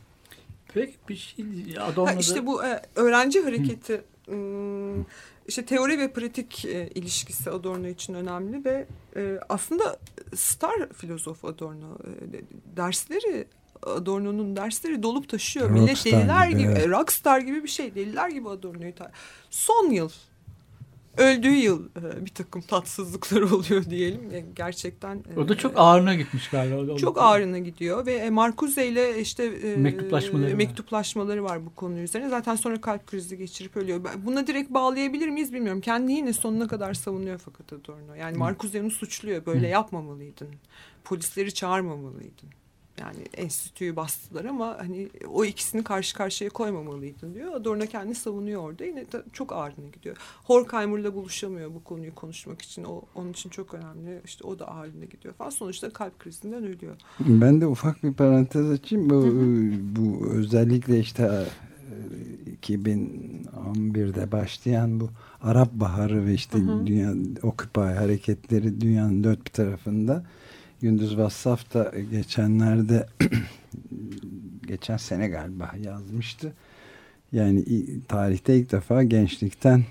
Peki bir şey Ha, Adorno'da işte bu e, öğrenci hareketi ım, işte teori ve pratik e, ilişkisi Adorno için önemli ve e, aslında star filozof Adorno E, de- dersleri Adorno'nun dersleri dolup taşıyor. Millet Rockstar deliler gibi, gibi, evet. rockstar gibi bir şey. Deliler gibi Adorno'yu Son yıl öldüğü yıl e, bir takım tatsızlıklar oluyor diyelim. E, Gerçekten e, O da çok ağırına gitmiş galiba. Çok ağrına gidiyor ve e, Marcuse ile işte e, Mektuplaşmaları var. mektuplaşmaları var bu konu üzerine. Zaten sonra kalp krizi geçirip ölüyor. Buna direkt bağlayabilir miyiz bilmiyorum. Kendi yine sonuna kadar savunuyor fakat Adorno. Yani Marcuse onu suçluyor. Böyle yapmamalıydın. Polisleri çağırmamalıydın. Yani enstitüyü bastılar ama hani o ikisini karşı karşıya koymamalıydın diyor. Adorno kendini savunuyor orada. Yine çok ağrına gidiyor. Horkheimer'la buluşamıyor bu konuyu konuşmak için. O onun için çok önemli. İşte o da ağrına gidiyor falan. Sonuçta kalp krizinden ölüyor. Ben de ufak bir parantez açayım. Bu, bu özellikle işte e, 2011'de başlayan bu Arap Baharı ve işte dünya Occupy hareketleri dünyanın dört bir tarafında Gündüz Vassaf da geçenlerde geçen sene galiba yazmıştı. Yani tarihte ilk defa gençlikten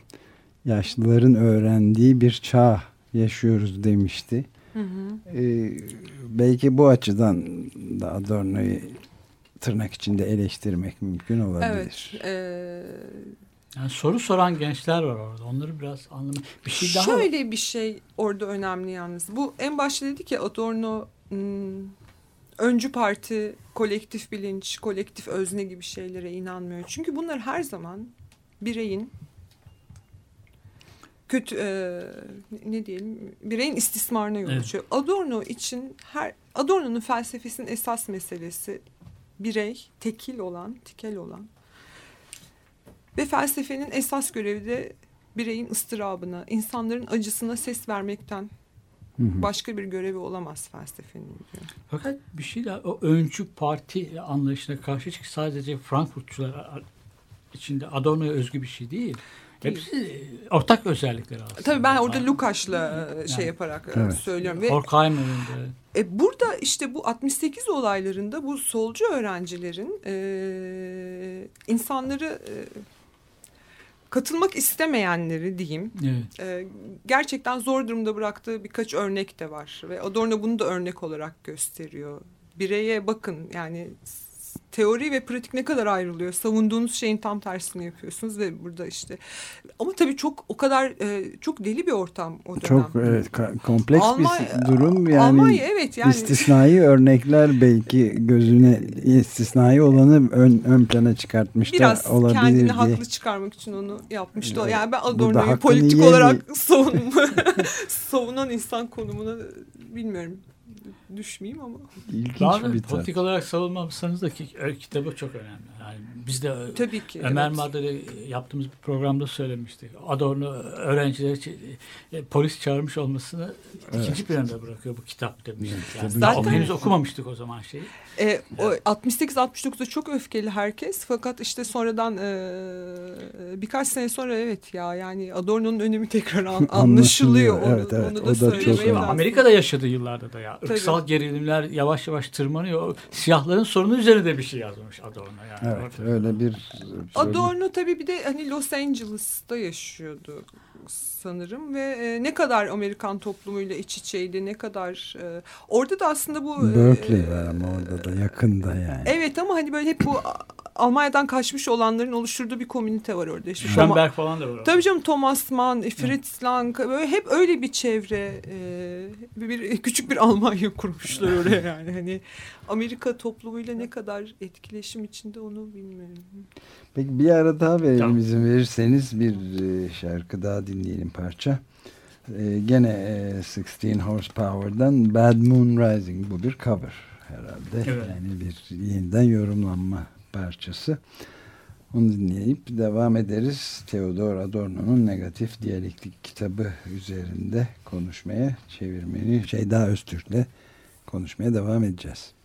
yaşlıların öğrendiği bir çağ yaşıyoruz demişti. Ee, belki bu açıdan da Adorno'yu tırnak içinde eleştirmek mümkün olabilir. Evet. E, Yani soru soran gençler var orada. Onları biraz anlamak. Bir şey daha Şöyle bir şey orada önemli yalnız. Bu en başta dedik ya Adorno öncü parti, kolektif bilinç, kolektif özne gibi şeylere inanmıyor. Çünkü bunlar her zaman bireyin kötü e, ne diyelim bireyin istismarına yol Evet. açıyor. Adorno için her Adorno'nun felsefesinin esas meselesi birey, tekil olan, tikel olan ve felsefenin esas görevi de bireyin ıstırabına, insanların acısına ses vermekten Hı hı. başka bir görevi olamaz felsefenin diyor. Fakat bir şey daha o öncü parti anlayışına karşı çık sadece Frankfurtçular içinde Adorno'ya özgü bir şey değil. Hepsi ortak özellikler aslında. Tabii ben orada Yani Lukács'la e, şey Yani. yaparak e, Evet. söylüyorum ve Horkheimer'ın da E, burada işte bu 68 olaylarında bu solcu öğrencilerin e, insanları e, katılmak istemeyenleri diyeyim evet. e, gerçekten zor durumda bıraktığı birkaç örnek de var ve Adorno bunu da örnek olarak gösteriyor. Bireye bakın yani teori ve pratik ne kadar ayrılıyor. Savunduğunuz şeyin tam tersini yapıyorsunuz ve burada işte ama tabii çok o kadar e, çok deli bir ortam o dönem. Çok evet, kompleks Almanya- bir durum yani. Almanya evet yani istisnai örnekler belki gözüne istisnai olanı ön, ön plana çıkartmış biraz da olabilir kendini diye. haklı çıkarmak için onu yapmıştı. Evet. Yani ben Adorno'yu politik yiyemey- olarak savunma, savunan insan konumuna bilmiyorum düşmeyeyim ama. İlginç Daha da bir politik olarak savunmamışsanız da ki, e, kitabı çok önemli. Yani biz de Tabii ki. Ömer evet. Madre'de yaptığımız bir programda söylemiştik. Adorno öğrenciler için e, polis çağırmış olmasını ikinci planda bırakıyor bu kitap demiştik. Yani Zaten- henüz okumamıştık o zaman şeyi. E, o 68-69'da çok öfkeli herkes fakat işte sonradan e, birkaç sene sonra evet ya yani Adorno'nun önemi tekrar an- anlaşılıyor. Onu, Evet, evet. onu O da da çok söylemeyi önemli. lazım. Amerika'da yaşadığı yıllarda da ya. Tabii. Irksal gerilimler yavaş yavaş tırmanıyor. Siyahların sorunu üzerine de bir şey yazmış Adorno. Yani. Evet öyle bir Adorno tabii bir de hani Los Angeles'ta yaşıyordu sanırım ve e, ne kadar Amerikan toplumuyla iç içeydi ne kadar e, orada da aslında bu e, Berkeley var ama orada da yakında yani. Evet ama hani böyle hep bu Almanya'dan kaçmış olanların oluşturduğu bir komünite var orada. İşte Toma- Schönberg falan da var. Tabii canım Thomas Mann, Fritz Lang böyle hep öyle bir çevre e, bir küçük bir Almanya kurmuşlar oraya yani hani Amerika toplumuyla ne kadar etkileşim içinde onu bilmiyorum. Peki bir ara daha verelim Tamam. izin verirseniz bir e, şarkı daha dinleyelim parça. E, gene e, 16 Horsepower'dan Bad Moon Rising bu bir cover herhalde. Evet. Yani bir yeniden yorumlanma parçası. Onu dinleyip devam ederiz. Theodor Adorno'nun negatif diyalektik kitabı üzerinde konuşmaya, çevirmeni Şeyda Öztürk'le konuşmaya devam edeceğiz.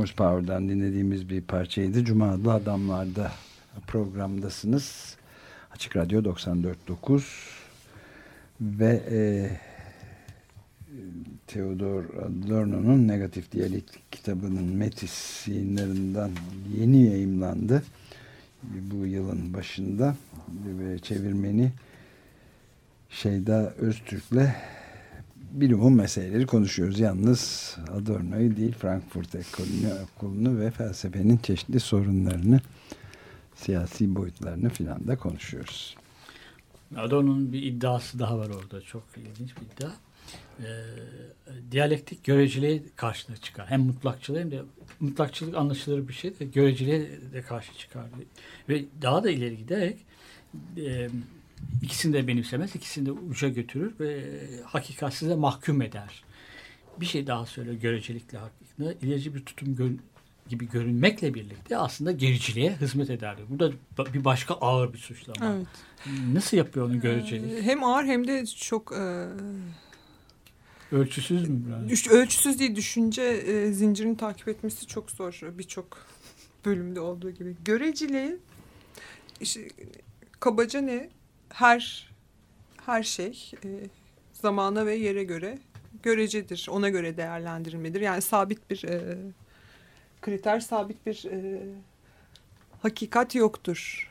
Horsepower'dan dinlediğimiz bir parçaydı. Cuma adlı adamlarda programdasınız. Açık Radyo 94.9 ve e, Theodor Adorno'nun Negatif Diyalektik kitabının Metis yayınlarından yeni yayımlandı. Bu yılın başında ve çevirmeni Şeyda Öztürk'le bilimum meseleleri konuşuyoruz. Yalnız Adorno'yu değil Frankfurt ekolünü, okulunu ve felsefenin çeşitli sorunlarını siyasi boyutlarını filan da konuşuyoruz. Adorno'nun bir iddiası daha var orada. Çok ilginç bir iddia. Ee, diyalektik göreceliğe karşına çıkar. Hem mutlakçılığı hem de mutlakçılık anlaşılır bir şey de göreceliğe de karşı çıkar. Ve daha da ileri giderek e, ikisini de benimsemez, ikisini de uca götürür ve hakikatsize mahkum eder. Bir şey daha söylüyor görecelikle hakkında. ilerici bir tutum gör- gibi görünmekle birlikte aslında gericiliğe hizmet eder. Bu da bir başka ağır bir suçlama. Evet. Nasıl yapıyor onu görecelik? Ee, Hem ağır hem de çok e, Ölçüsüz mü düş- ölçüsüz değil düşünce e, zincirini takip etmesi çok zor birçok bölümde olduğu gibi. Göreceliği işte, kabaca ne? Her her şey e, zamana ve yere göre görecedir. Ona göre değerlendirilmedir. Yani sabit bir e, kriter, sabit bir e, hakikat yoktur.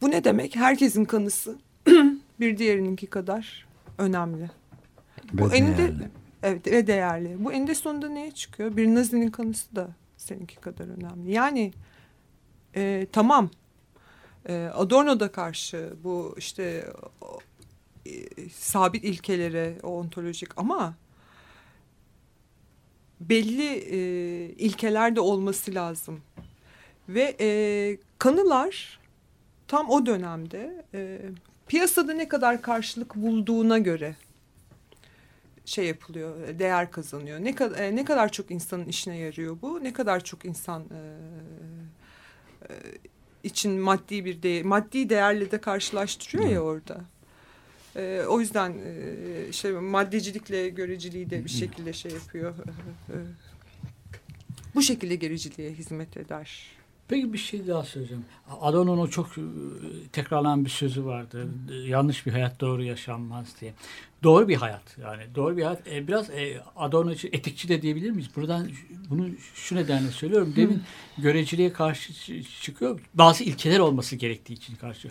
Bu ne demek? Herkesin kanısı bir diğerininki kadar önemli. Bu Ve eninde değerli. evet ve değerli. Bu eninde sonunda neye çıkıyor? Bir Nazi'nin kanısı da seninki kadar önemli. Yani e, tamam Adorno da karşı bu işte e, sabit ilkelere, ontolojik ama belli e, ilkeler de olması lazım. Ve e, kanılar tam o dönemde e, piyasada ne kadar karşılık bulduğuna göre şey yapılıyor, değer kazanıyor. Ne kadar ne kadar çok insanın işine yarıyor bu, ne kadar çok insan e, e, için maddi bir değer, maddi değerle de karşılaştırıyor ya orada. E, o yüzden e, şey maddecilikle göreceliği de bir şekilde şey yapıyor. E, e, bu şekilde gericiliğe hizmet eder. Peki bir şey daha söyleyeceğim. Adorno'nun o çok e, tekrarlanan bir sözü vardı. E, Yanlış bir hayat doğru yaşanmaz diye. Doğru bir hayat yani doğru bir hayat. E, biraz e, Adorno için etikçi de diyebilir miyiz? Buradan bunu şu nedenle söylüyorum. Demin göreceliğe karşı çıkıyor. Bazı ilkeler olması gerektiği için karşı.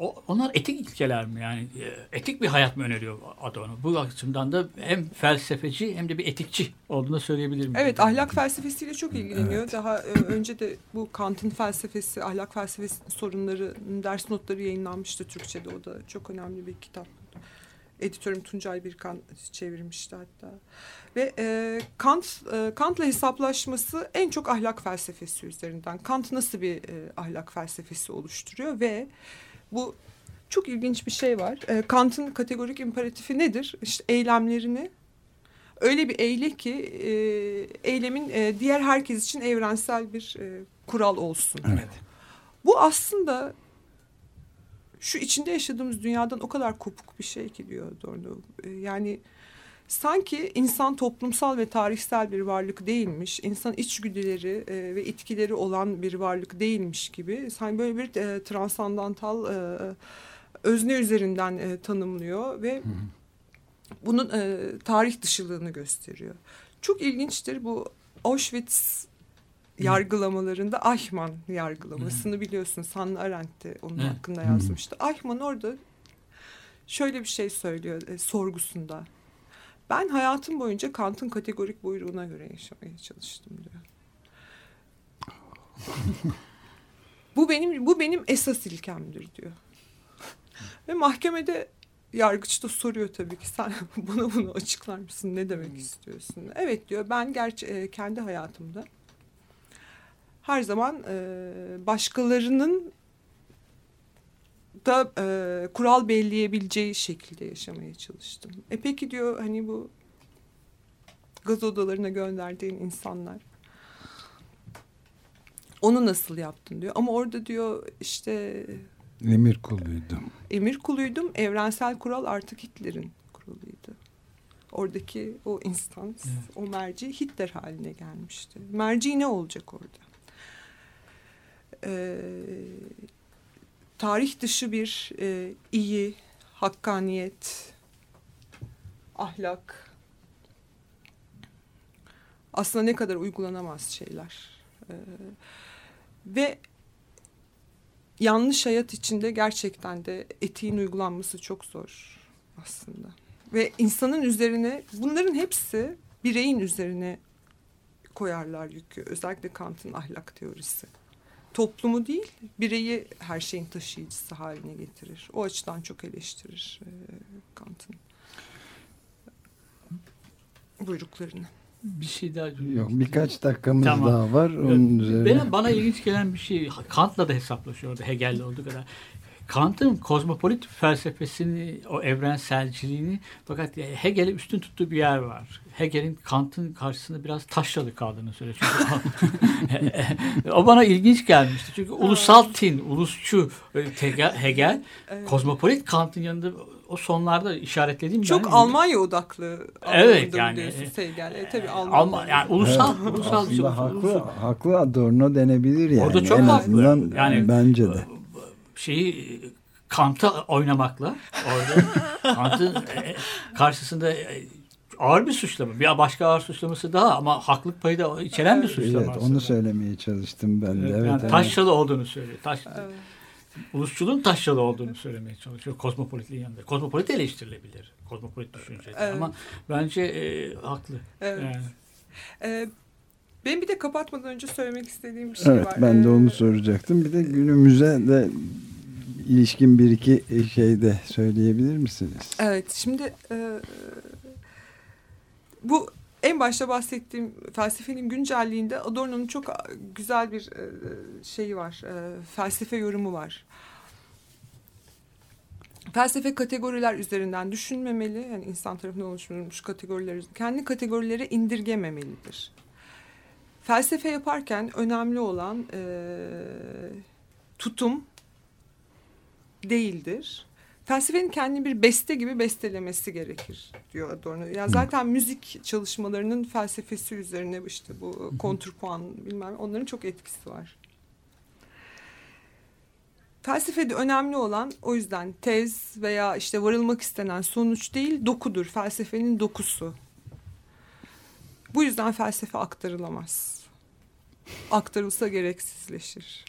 O, onlar etik ilkeler mi yani? E, Etik bir hayat mı öneriyor Adorno? Bu açımdan da hem felsefeci hem de bir etikçi olduğunu söyleyebilir miyim? Evet ahlak felsefesiyle çok ilgileniyor. Daha e, önce de bu Kant'ın felsefesi, ahlak felsefesi sorunları ders notları yayınlanmıştı Türkçe'de. O da çok önemli bir kitap. Editörüm Tuncay Birkan çevirmişti hatta. Ve e, Kant e, Kant'la hesaplaşması en çok ahlak felsefesi üzerinden. Kant nasıl bir e, ahlak felsefesi oluşturuyor ve bu çok ilginç bir şey var. E, Kant'ın kategorik imperatifi nedir? İşte eylemlerini öyle bir eyle ki e, eylemin e, diğer herkes için evrensel bir e, kural olsun. Evet. Bu aslında şu içinde yaşadığımız dünyadan o kadar kopuk bir şey ki diyor Adorno. E, Yani sanki insan toplumsal ve tarihsel bir varlık değilmiş, insan içgüdüleri e, ve itkileri olan bir varlık değilmiş gibi. Sanki böyle bir e, transandantal e, özne üzerinden e, tanımlıyor ve bunun e, tarih dışılığını gösteriyor. Çok ilginçtir bu Auschwitz yargılamalarında Eichmann yargılamasını biliyorsun. Hannah Arendt de onun Evet. hakkında yazmıştı. Eichmann orada şöyle bir şey söylüyor e, sorgusunda. Ben hayatım boyunca Kant'ın kategorik buyruğuna göre yaşamaya çalıştım diyor. bu benim bu benim esas ilkemdir diyor. Ve mahkemede yargıç da soruyor tabii ki sen bunu bunu açıklar mısın ne demek istiyorsun? Evet diyor ben gerçi e, kendi hayatımda her zaman e, başkalarının da e, kural belirleyebileceği şekilde yaşamaya çalıştım. E peki diyor hani bu gaz odalarına gönderdiğin insanlar onu nasıl yaptın diyor. Ama orada diyor işte Emir kuluydum. emir kuluydum. Evrensel kural artık Hitler'in kuralıydı. Oradaki o instans, o merci Hitler haline gelmişti. Merci ne olacak orada? Ee, tarih dışı bir e, iyi, hakkaniyet, ahlak aslında ne kadar uygulanamaz şeyler. Ee, ve yanlış hayat içinde gerçekten de etiğin uygulanması çok zor aslında. Ve insanın üzerine bunların hepsi bireyin üzerine koyarlar yükü. Özellikle Kant'ın ahlak teorisi. Toplumu değil, bireyi her şeyin taşıyıcısı haline getirir. O açıdan çok eleştirir e, Kant'ın buyruklarını. Bir şey daha. Yok birkaç dakikamız Tamam. daha var. Onun üzerine. Benim bana ilginç gelen bir şey Kant'la da hesaplaşıyordu Hegel'le olduğu kadar. Kant'ın kozmopolit felsefesini, o evrenselciliğini fakat Hegel'e üstün tuttuğu bir yer var. Hegel'in Kant'ın karşısında biraz taşralı kaldığını söylüyor. O bana ilginç gelmişti. Çünkü ulusal tin, ulusçu e, Hegel, kozmopolit Kant'ın yanında o sonlarda işaretlediğim Çok ben- Almanya odaklı Evet, yani, e, Hegel. E, tabii Alman, Alman. yani ulusal, Evet. ulusal. Aslında haklı, ulusal. haklı Adorno denebilir yani. Orada çok en haklı. azından Yani- bence de. Şeyi Kant'a oynamakla orada Kant'ın e, karşısında e, ağır bir suçlama. Bir başka ağır suçlaması daha ama haklık payı da içeren bir suçlama. Evet, aslında. onu söylemeye çalıştım ben de. Evet, Evet, yani evet. taşralı olduğunu söylüyor. Taş, Evet. Ulusçuluğun taşralı olduğunu söylemeye çalışıyor. Kozmopolitliğin yanında. Kozmopolit eleştirilebilir. Kozmopolit düşüncede. Evet. Ama bence e, haklı. Evet. Yani. Ee, benim bir de kapatmadan önce söylemek istediğim bir şey Evet var. ben de Ee, onu soracaktım. Bir de günümüze de ilişkin bir iki şey de söyleyebilir misiniz? Evet şimdi e, bu en başta bahsettiğim felsefenin güncelliğinde Adorno'nun çok güzel bir e, şeyi var. e, felsefe yorumu var. Felsefe kategoriler üzerinden düşünmemeli. Yani insan tarafından oluşturulmuş kategoriler kendi kategorilere indirgememelidir. Felsefe yaparken önemli olan e, tutum değildir. Felsefenin kendini bir beste gibi bestelemesi gerekir diyor Adorno. Yani zaten müzik çalışmalarının felsefesi üzerine işte bu kontrpuan bilmem onların çok etkisi var. Felsefede önemli olan o yüzden tez veya işte varılmak istenen sonuç değil dokudur. Felsefenin dokusu. Bu yüzden felsefe aktarılamaz. Aktarılsa gereksizleşir.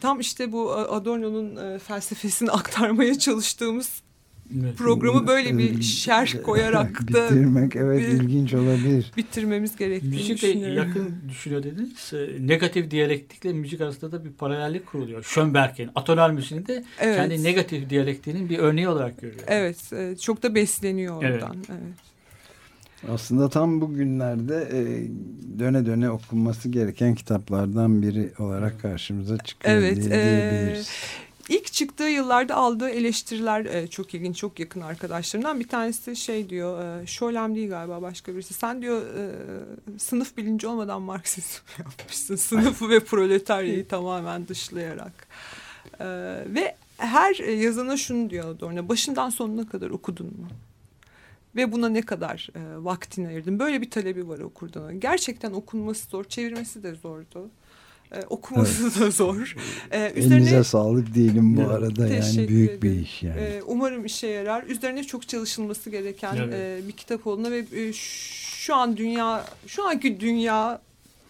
Tam işte bu Adorno'nun e, felsefesini aktarmaya çalıştığımız Evet. programı böyle bir şerh koyarak da bitirmek evet bir- ilginç olabilir. bitirmemiz gerektiğini Müzikle düşünüyorum. yakın düşünüyor dediniz. Ee, Negatif diyalektikle müzik arasında da bir paralellik kuruluyor. Schönberg'in atonal müziğini de Evet. kendi negatif diyalektinin bir örneği olarak görüyor. Evet, e, çok da besleniyor Evet. oradan. Evet. Aslında tam bugünlerde e, döne döne okunması gereken kitaplardan biri olarak karşımıza çıkıyor Evet, diye, e, diyebiliriz. İlk çıktığı yıllarda aldığı eleştiriler e, çok ilginç, çok yakın arkadaşlarından. Bir tanesi şey diyor, e, Şolem değil galiba başka birisi. Sen diyor e, sınıf bilinci olmadan Marksizm yapmışsın. Sınıfı ve proletaryayı tamamen dışlayarak. E, ve her e, yazana şunu diyor Adorno, başından sonuna kadar okudun mu? Ve buna ne kadar e, vaktini ayırdın? Böyle bir talebi var okurdan. Gerçekten okunması zor, çevirmesi de zordu. E, okuması da zor. E, Elinize sağlık diyelim bu Evet. arada yani büyük bir ederim. iş yani. Ee, umarım işe yarar. Üzerine çok çalışılması gereken Evet. e, bir kitap olduğuna ve e, şu an dünya, şu anki dünya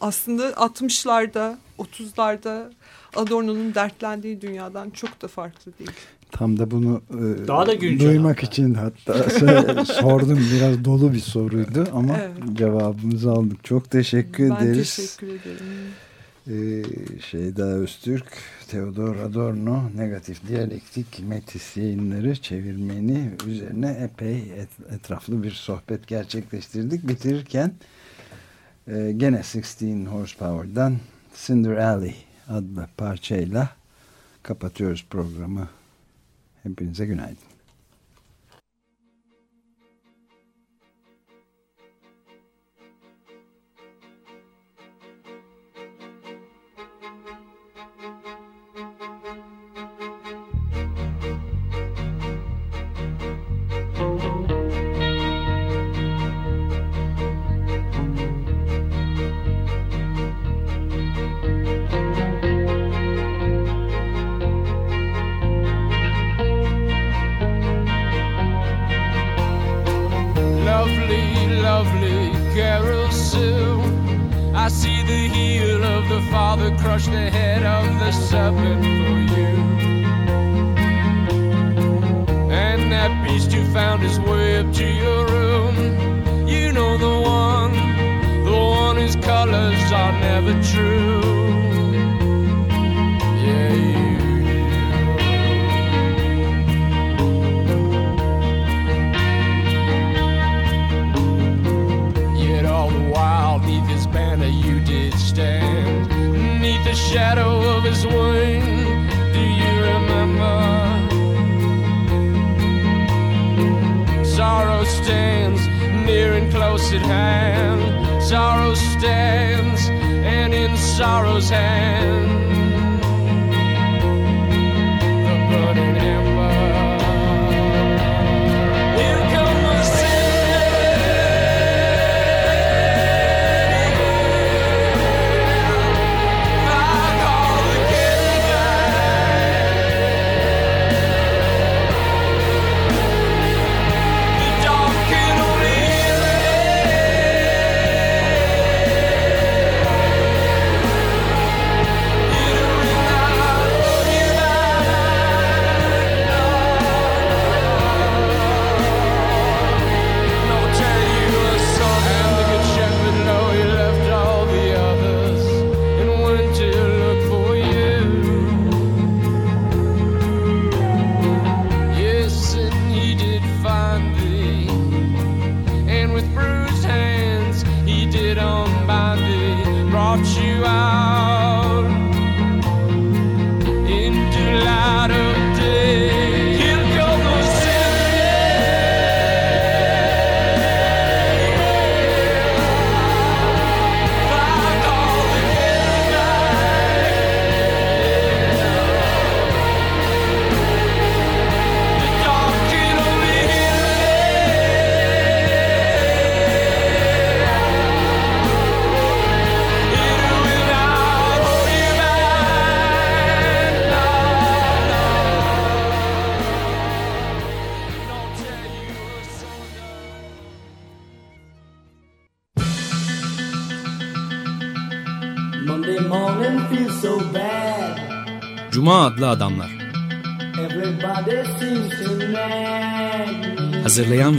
aslında 60'larda, 30'larda Adorno'nun dertlendiği dünyadan çok da farklı değil. Tam da bunu e, Daha da duymak hatta. için hatta sö- sordum biraz dolu bir soruydu ama Evet. cevabımızı aldık. Çok teşekkür ben ederiz. teşekkür ederim. Ee, Şeyda Öztürk, Theodor Adorno, Negatif Diyalektik Metis yayınları çevirmeni üzerine epey et- etraflı bir sohbet gerçekleştirdik. Bitirirken e, gene 16 Horsepower'dan Cinder Alley adlı parçayla kapatıyoruz programı. Hepinize günaydın.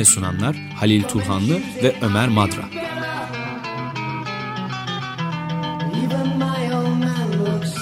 Ve sunanlar Halil Turhanlı ve Ömer Madra. Even my old man looks